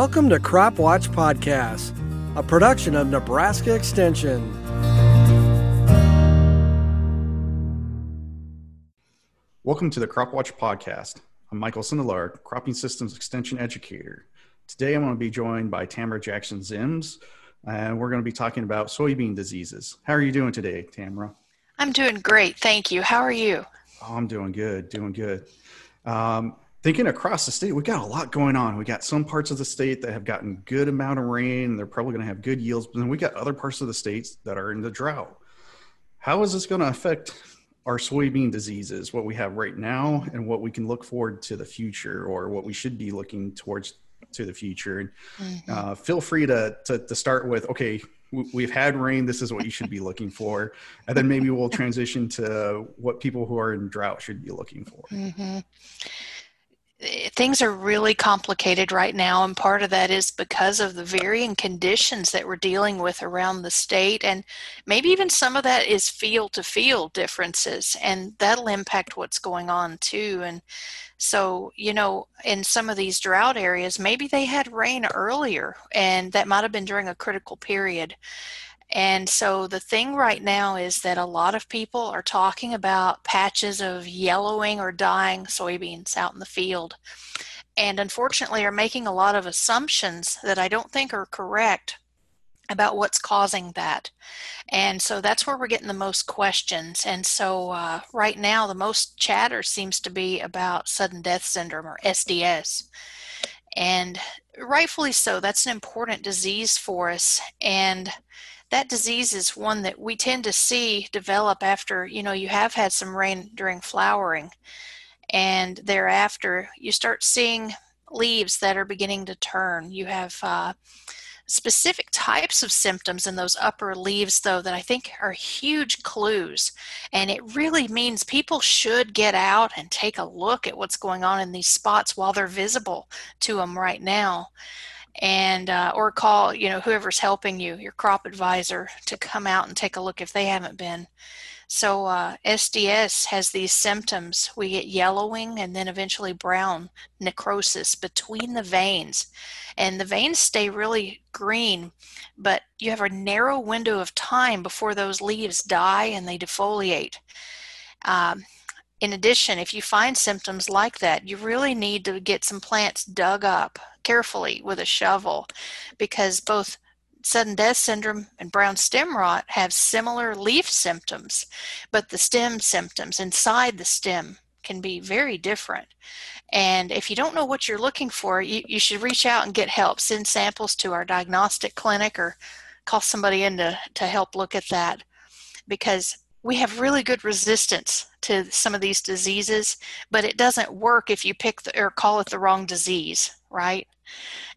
Welcome to Crop Watch Podcast, a production of Nebraska Extension. Welcome to the Crop Watch Podcast. I'm Michael Sindelar, Cropping Systems Extension Educator. Today I'm going to be joined by Tamara Jackson Ziems, and we're going to be talking about soybean diseases. How are you doing today, Tamara? I'm doing great, thank you. How are you? Oh, I'm doing good, doing good. Um, thinking across the state, we got a lot going on. We got some parts of the state that have gotten good amount of rain. They're probably going to have good yields, but then we got other parts of the states that are in the drought. How is this going to affect our soybean diseases, what we have right now, and what we can look forward to the future, or what we should be looking towards to the future? And mm-hmm. uh, feel free to, to to start with. Okay, we've had rain. This is what you should be looking for, and then maybe we'll transition to what people who are in drought should be looking for. Mm-hmm things are really complicated right now, and part of that is because of the varying conditions that we're dealing with around the state, and maybe even some of that is field to field differences, and that'll impact what's going on too. And so, you know, in some of these drought areas, maybe they had rain earlier, and that might have been during a critical period. And so the thing right now is that a lot of people are talking about patches of yellowing or dying soybeans out in the field. And unfortunately, are making a lot of assumptions that I don't think are correct about what's causing that. And so that's where we're getting the most questions. And so uh, right now, the most chatter seems to be about sudden death syndrome or SDS. And rightfully so, that's an important disease for us. And that disease is one that we tend to see develop after you know you have had some rain during flowering and thereafter you start seeing leaves that are beginning to turn. You have uh, specific types of symptoms in those upper leaves though that i think are huge clues and it really means people should get out and take a look at what's going on in these spots while they're visible to them right now and uh, or call you know whoever's helping you your crop advisor to come out and take a look if they haven't been. So uh, sds has these symptoms. We get yellowing and then eventually brown necrosis between the veins. And the veins stay really green but you have a narrow window of time before those leaves die and they defoliate. Um, in addition, if you find symptoms like that, you really need to get some plants dug up carefully with a shovel because both sudden death syndrome and brown stem rot have similar leaf symptoms, but the stem symptoms inside the stem can be very different. And if you don't know what you're looking for, you, you should reach out and get help. Send samples to our diagnostic clinic or call somebody in to, to help look at that because we have really good resistance to some of these diseases, but it doesn't work if you pick the, or call it the wrong disease, right?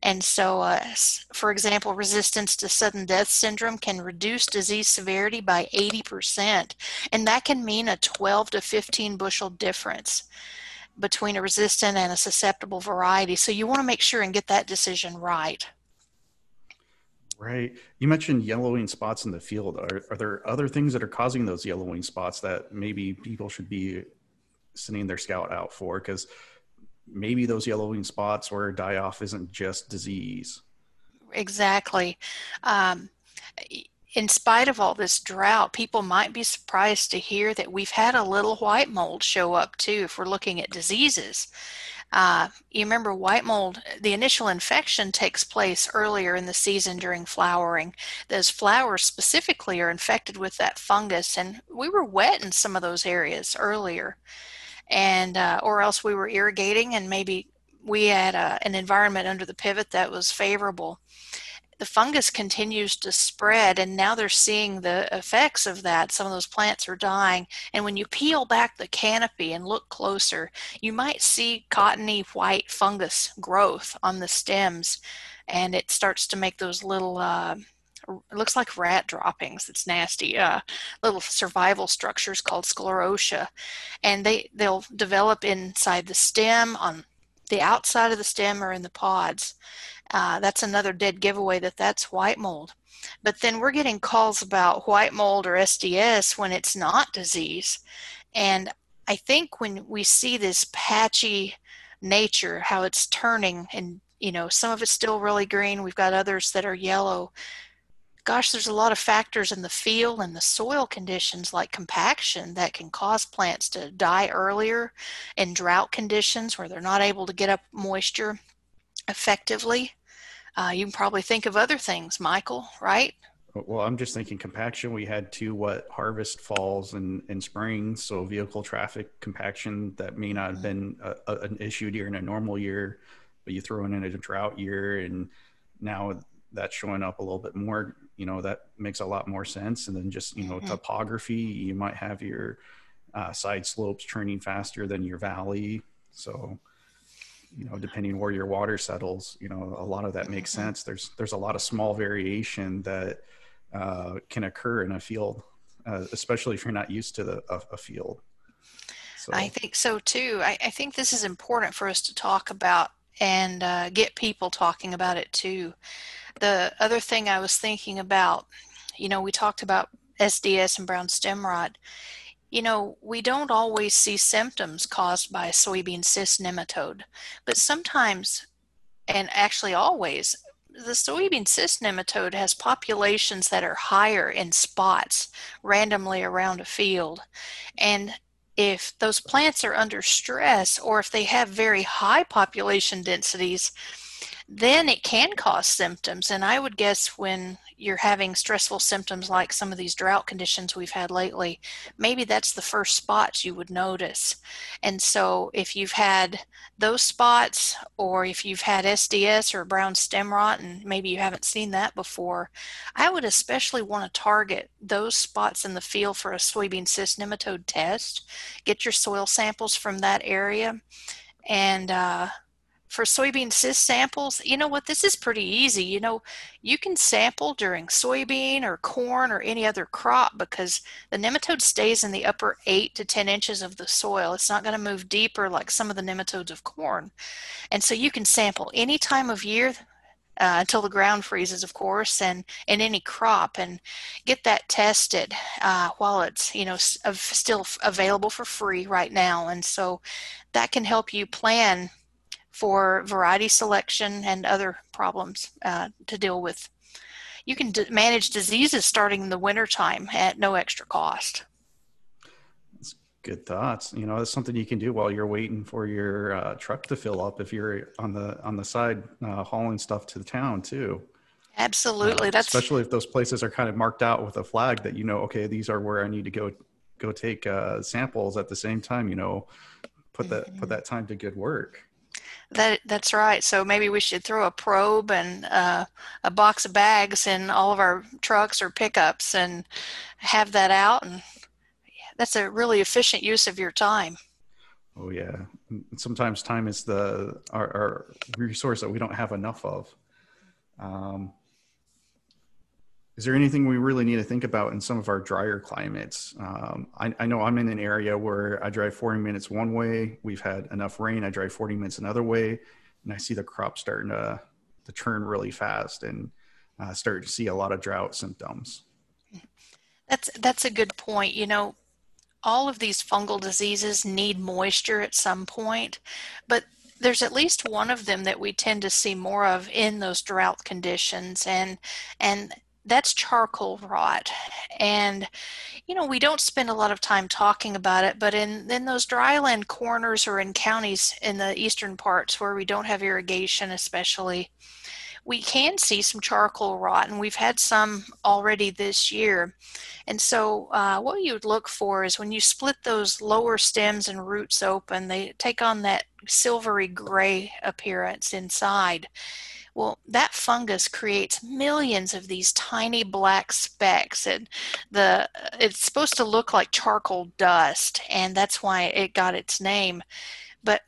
And so, uh, for example, resistance to sudden death syndrome can reduce disease severity by 80%, and that can mean a 12 to 15 bushel difference between a resistant and a susceptible variety. So, you want to make sure and get that decision right. Right. You mentioned yellowing spots in the field. Are, are there other things that are causing those yellowing spots that maybe people should be sending their scout out for? Because maybe those yellowing spots or die off isn't just disease. Exactly. Um, in spite of all this drought, people might be surprised to hear that we've had a little white mold show up too if we're looking at diseases. Uh, you remember white mold, the initial infection takes place earlier in the season during flowering. Those flowers specifically are infected with that fungus, and we were wet in some of those areas earlier. And, uh, or else we were irrigating, and maybe we had a, uh, an environment under the pivot that was favorable the fungus continues to spread and now they're seeing the effects of that. Some of those plants are dying and when you peel back the canopy and look closer you might see cottony white fungus growth on the stems and it starts to make those little uh, it looks like rat droppings. It's nasty uh, little survival structures called sclerotia and they they'll develop inside the stem on the outside of the stem or in the pods uh, that's another dead giveaway that that's white mold. But then we're getting calls about white mold or SDS when it's not disease. And I think when we see this patchy nature, how it's turning and you know, some of it's still really green. We've got others that are yellow. Gosh, there's a lot of factors in the field and the soil conditions like compaction that can cause plants to die earlier in drought conditions where they're not able to get up moisture effectively. Uh, you can probably think of other things, Michael, right? Well, I'm just thinking compaction. We had two what harvest falls and, and springs, so vehicle traffic compaction that may not have been a, a, an issue during a normal year, but you throw in a drought year, and now that's showing up a little bit more. You know that makes a lot more sense. And then just you know mm-hmm. topography, you might have your uh, side slopes turning faster than your valley, so you know depending where your water settles you know a lot of that makes mm-hmm. sense there's there's a lot of small variation that uh, can occur in a field, uh, especially if you're not used to the, a, a field. So. I think so too. I, I, think this is important for us to talk about and uh, get people talking about it too. The other thing I was thinking about, you know, we talked about SDS and brown stem rot. You know, we don't always see symptoms caused by soybean cyst nematode, but sometimes, and actually always, the soybean cyst nematode has populations that are higher in spots randomly around a field. And if those plants are under stress or if they have very high population densities, then it can cause symptoms. And I would guess when you're having stressful symptoms like some of these drought conditions we've had lately, maybe that's the first spots you would notice. And so if you've had those spots, or if you've had SDS or brown stem rot, and maybe you haven't seen that before, I would especially want to target those spots in the field for a soybean cyst nematode test. Get your soil samples from that area and uh, for soybean cyst samples, you know what, this is pretty easy. You know, you can sample during soybean or corn or any other crop because the nematode stays in the upper 8 to 10 inches of the soil. It's not going to move deeper like some of the nematodes of corn. And so you can sample any time of year uh, until the ground freezes, of course, and in any crop, and get that tested uh, while it's you know still available for free right now. And so that can help you plan for variety selection and other problems uh, to deal with. You can d- manage diseases starting in the wintertime at no extra cost. That's good thoughts. You know, it's something you can do while you're waiting for your uh, truck to fill up. If you're on the on the side uh, hauling stuff to the town too. Absolutely, uh, that's especially if those places are kind of marked out with a flag that you know, okay, these are where I need to go go take uh, samples at the same time. You know, put that mm-hmm. put that time to good work. That that's right. So maybe we should throw a probe and uh, a box of bags in all of our trucks or pickups and have that out. And that's a really efficient use of your time. Oh yeah. Sometimes time is the our, our resource that we don't have enough of. Um, is there anything we really need to think about in some of our drier climates? Um, I, I, know I'm in an area where I drive 40 minutes one way. We've had enough rain. I drive 40 minutes another way, and I see the crop starting to, to turn really fast and uh, start to see a lot of drought symptoms. That's that's a good point. You know, all of these fungal diseases need moisture at some point, but there's at least one of them that we tend to see more of in those drought conditions and and that's charcoal rot and you know we don't spend a lot of time talking about it but in in those dryland corners or in counties in the eastern parts where we don't have irrigation especially we can see some charcoal rot and we've had some already this year. And so uh, what you would look for is when you split those lower stems and roots open they take on that silvery gray appearance inside well, that fungus creates millions of these tiny black specks, and the it's supposed to look like charcoal dust, and that's why it got its name. But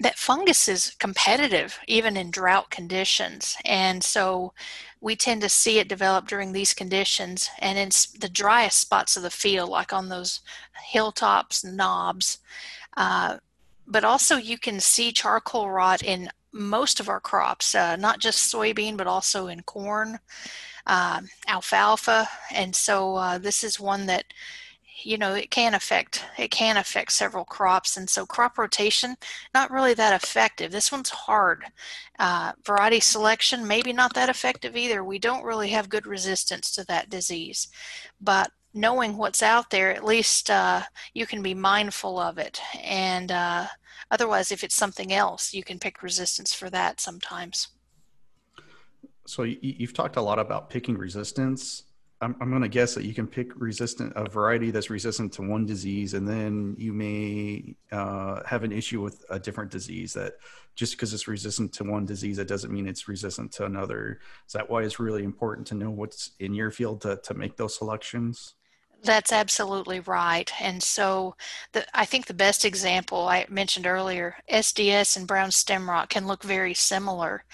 that fungus is competitive even in drought conditions, and so we tend to see it develop during these conditions and in the driest spots of the field, like on those hilltops, knobs. Uh, but also you can see charcoal rot in most of our crops, uh, not just soybean, but also in corn, uh, alfalfa. And so uh, this is one that you know it can affect it can affect several crops. And so crop rotation not really that effective. This one's hard. Uh, variety selection maybe not that effective either. We don't really have good resistance to that disease. But knowing what's out there at least uh, you can be mindful of it. And uh, otherwise if it's something else you can pick resistance for that sometimes so you've talked a lot about picking resistance I'm, I'm going to guess that you can pick resistant a variety that's resistant to one disease, and then you may uh, have an issue with a different disease. That just because it's resistant to one disease, it doesn't mean it's resistant to another. Is that why it's really important to know what's in your field to to make those selections? That's absolutely right. And so the, I think the best example I mentioned earlier, SDS and brown stem rot can look very similar.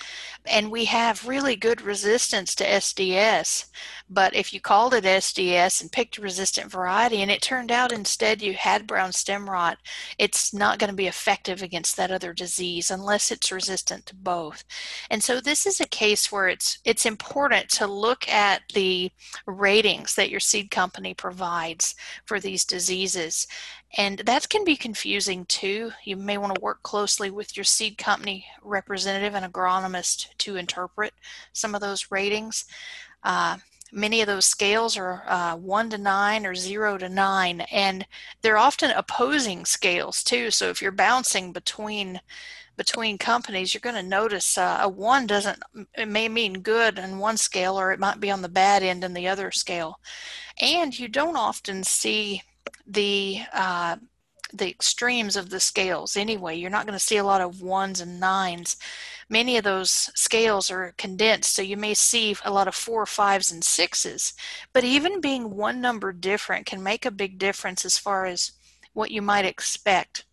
And we have really good resistance to SDS. But if you called it SDS and picked a resistant variety and it turned out instead you had brown stem rot, it's not going to be effective against that other disease unless it's resistant to both. And so this is a case where it's it's important to look at the ratings that your seed company provides provides for these diseases. And that can be confusing too. You may want to work closely with your seed company representative and agronomist to interpret some of those ratings. Uh, many of those scales are uh, 1 to 9 or 0 to 9 and they're often opposing scales too so if you're bouncing between between companies you're going to notice uh, a 1 doesn't it may mean good in one scale or it might be on the bad end in the other scale and you don't often see the uh, the extremes of the scales anyway. You're not going to see a lot of ones and nines. Many of those scales are condensed, so you may see a lot of four, fives, and sixes. But even being one number different can make a big difference as far as what you might expect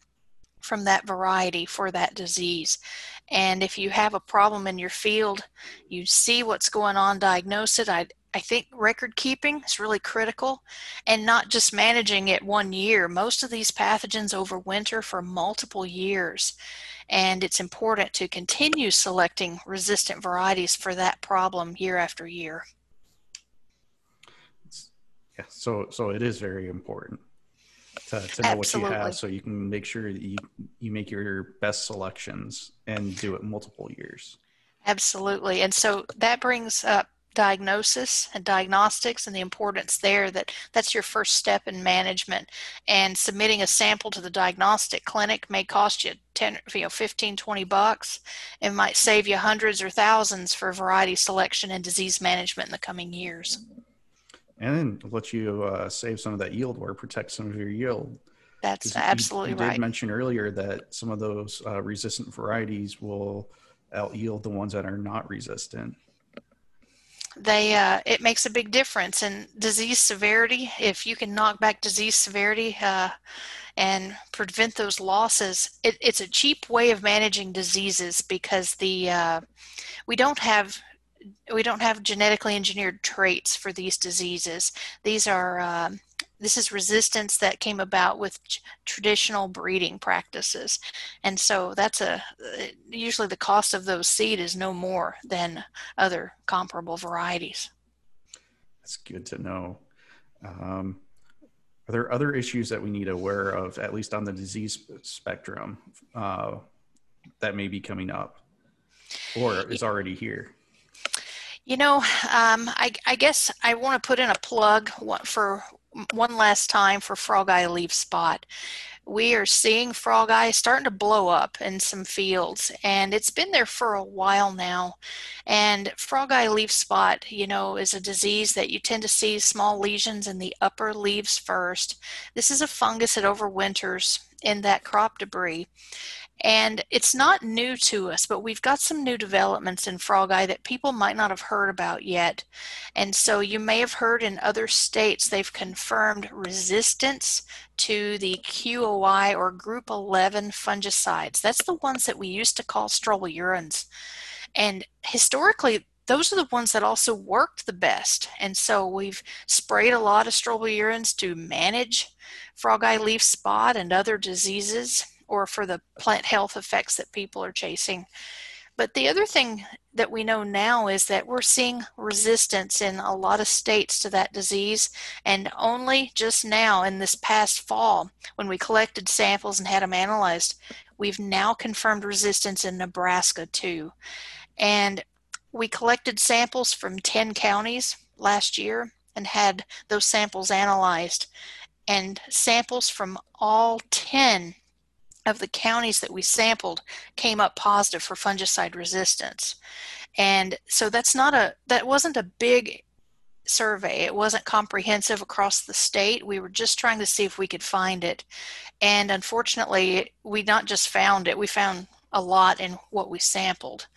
from that variety for that disease. And if you have a problem in your field, you see what's going on, diagnose it. I I think record keeping is really critical and not just managing it one year. Most of these pathogens overwinter for multiple years, and it's important to continue selecting resistant varieties for that problem year after year. Yeah, so so it is very important to, to know Absolutely. what you have so you can make sure that you, you make your best selections and do it multiple years. Absolutely. And so that brings up diagnosis and diagnostics and the importance there that that's your first step in management and submitting a sample to the diagnostic clinic may cost you 10 you know 15 20 bucks it might save you hundreds or thousands for variety selection and disease management in the coming years and then let you uh, save some of that yield or protect some of your yield that's absolutely you, you right did mention earlier that some of those uh, resistant varieties will out yield the ones that are not resistant they uh, it makes a big difference in disease severity. If you can knock back disease severity uh, and prevent those losses, it, it's a cheap way of managing diseases because the uh, we don't have we don't have genetically engineered traits for these diseases. These are um, this is resistance that came about with traditional breeding practices. And so that's a usually the cost of those seed is no more than other comparable varieties. That's good to know. Um, are there other issues that we need to aware of at least on the disease spectrum uh, that may be coming up or is already here you know, um, I, I, guess I want to put in a plug for one last time for frog eye leaf spot. We are seeing frog eye starting to blow up in some fields, and it's been there for a while now. And frog eye leaf spot, you know, is a disease that you tend to see small lesions in the upper leaves first. This is a fungus that overwinters in that crop debris. And it's not new to us, but we've got some new developments in frog eye that people might not have heard about yet. And so you may have heard in other states they've confirmed resistance to the QOI or group 11 fungicides. That's the ones that we used to call strobilurins. And historically, those are the ones that also worked the best. And so we've sprayed a lot of strobilurins to manage frog eye leaf spot and other diseases or for the plant health effects that people are chasing. But the other thing that we know now is that we're seeing resistance in a lot of states to that disease. And only just now, in this past fall, when we collected samples and had them analyzed, we've now confirmed resistance in Nebraska too. And we collected samples from 10 counties last year and had those samples analyzed. And samples from all 10 of the counties that we sampled came up positive for fungicide resistance. And so that's not a that wasn't a big survey. It wasn't comprehensive across the state. We were just trying to see if we could find it. And unfortunately, we not just found it, we found a lot in what we sampled.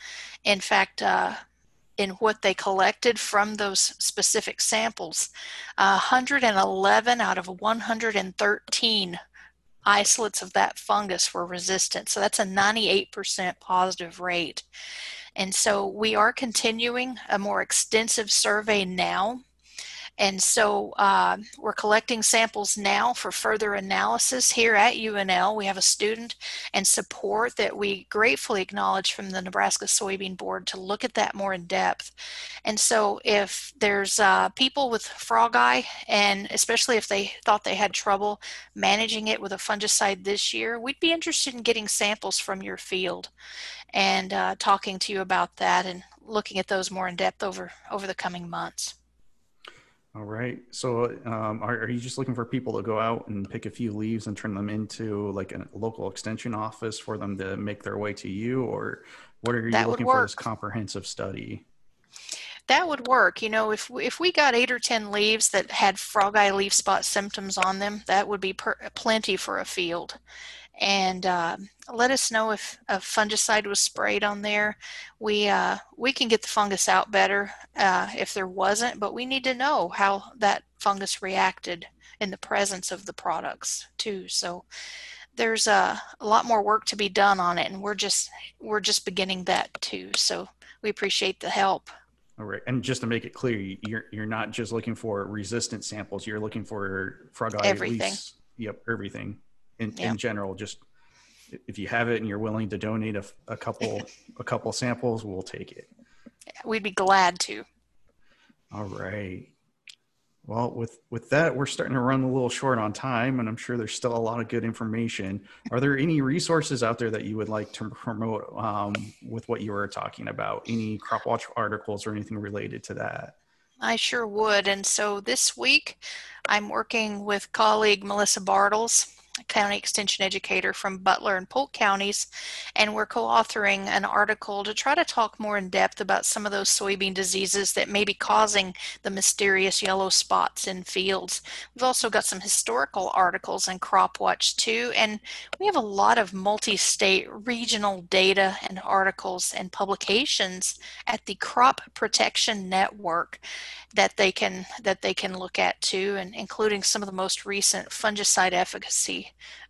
In fact, uh, in what they collected from those specific samples, uh, 111 out of 113 isolates of that fungus were resistant. So that's a 98% positive rate. And so we are continuing a more extensive survey now and so uh, we're collecting samples now for further analysis here at UNL. We have a student and support that we gratefully acknowledge from the Nebraska Soybean Board to look at that more in depth. And so if there's uh, people with frog eye, and especially if they thought they had trouble managing it with a fungicide this year, we'd be interested in getting samples from your field and uh, talking to you about that and looking at those more in depth over over the coming months. All right. So, um, are, are, you just looking for people to go out and pick a few leaves and turn them into like a local extension office for them to make their way to you, or what are you that looking for this comprehensive study? That would work. You know, if if we got eight or ten leaves that had frog eye leaf spot symptoms on them, that would be per- plenty for a field and uh, let us know if a fungicide was sprayed on there. We uh, we can get the fungus out better uh, if there wasn't, but we need to know how that fungus reacted in the presence of the products too. So there's a, a lot more work to be done on it, and we're just we're just beginning that too. So we appreciate the help. All right, and just to make it clear, you're you're not just looking for resistant samples. You're looking for frog eye everything. Leaves. Yep, everything in, yeah. in general. Just if you have it and you're willing to donate a, a couple a couple samples, we'll take it. We'd be glad to. All right. Well, with with that, we're starting to run a little short on time, and I'm sure there's still a lot of good information. Are there any resources out there that you would like to promote um, with what you were talking about? Any crop watch articles or anything related to that? I sure would. And so this week, I'm working with colleague Melissa Bartels county extension educator from Butler and Polk counties, and we're co-authoring an article to try to talk more in depth about some of those soybean diseases that may be causing the mysterious yellow spots in fields. We've also got some historical articles in Crop Watch too, and we have a lot of multi-state regional data and articles and publications at the Crop Protection Network that they can that they can look at too, and including some of the most recent fungicide efficacy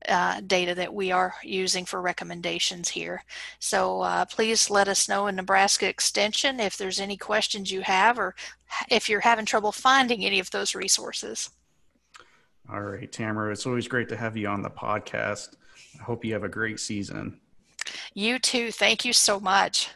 uh, data that we are using for recommendations here. So uh, please let us know in Nebraska Extension if there's any questions you have, or if you're having trouble finding any of those resources. All right, Tamara, it's always great to have you on the podcast. I hope you have a great season. You too. Thank you so much.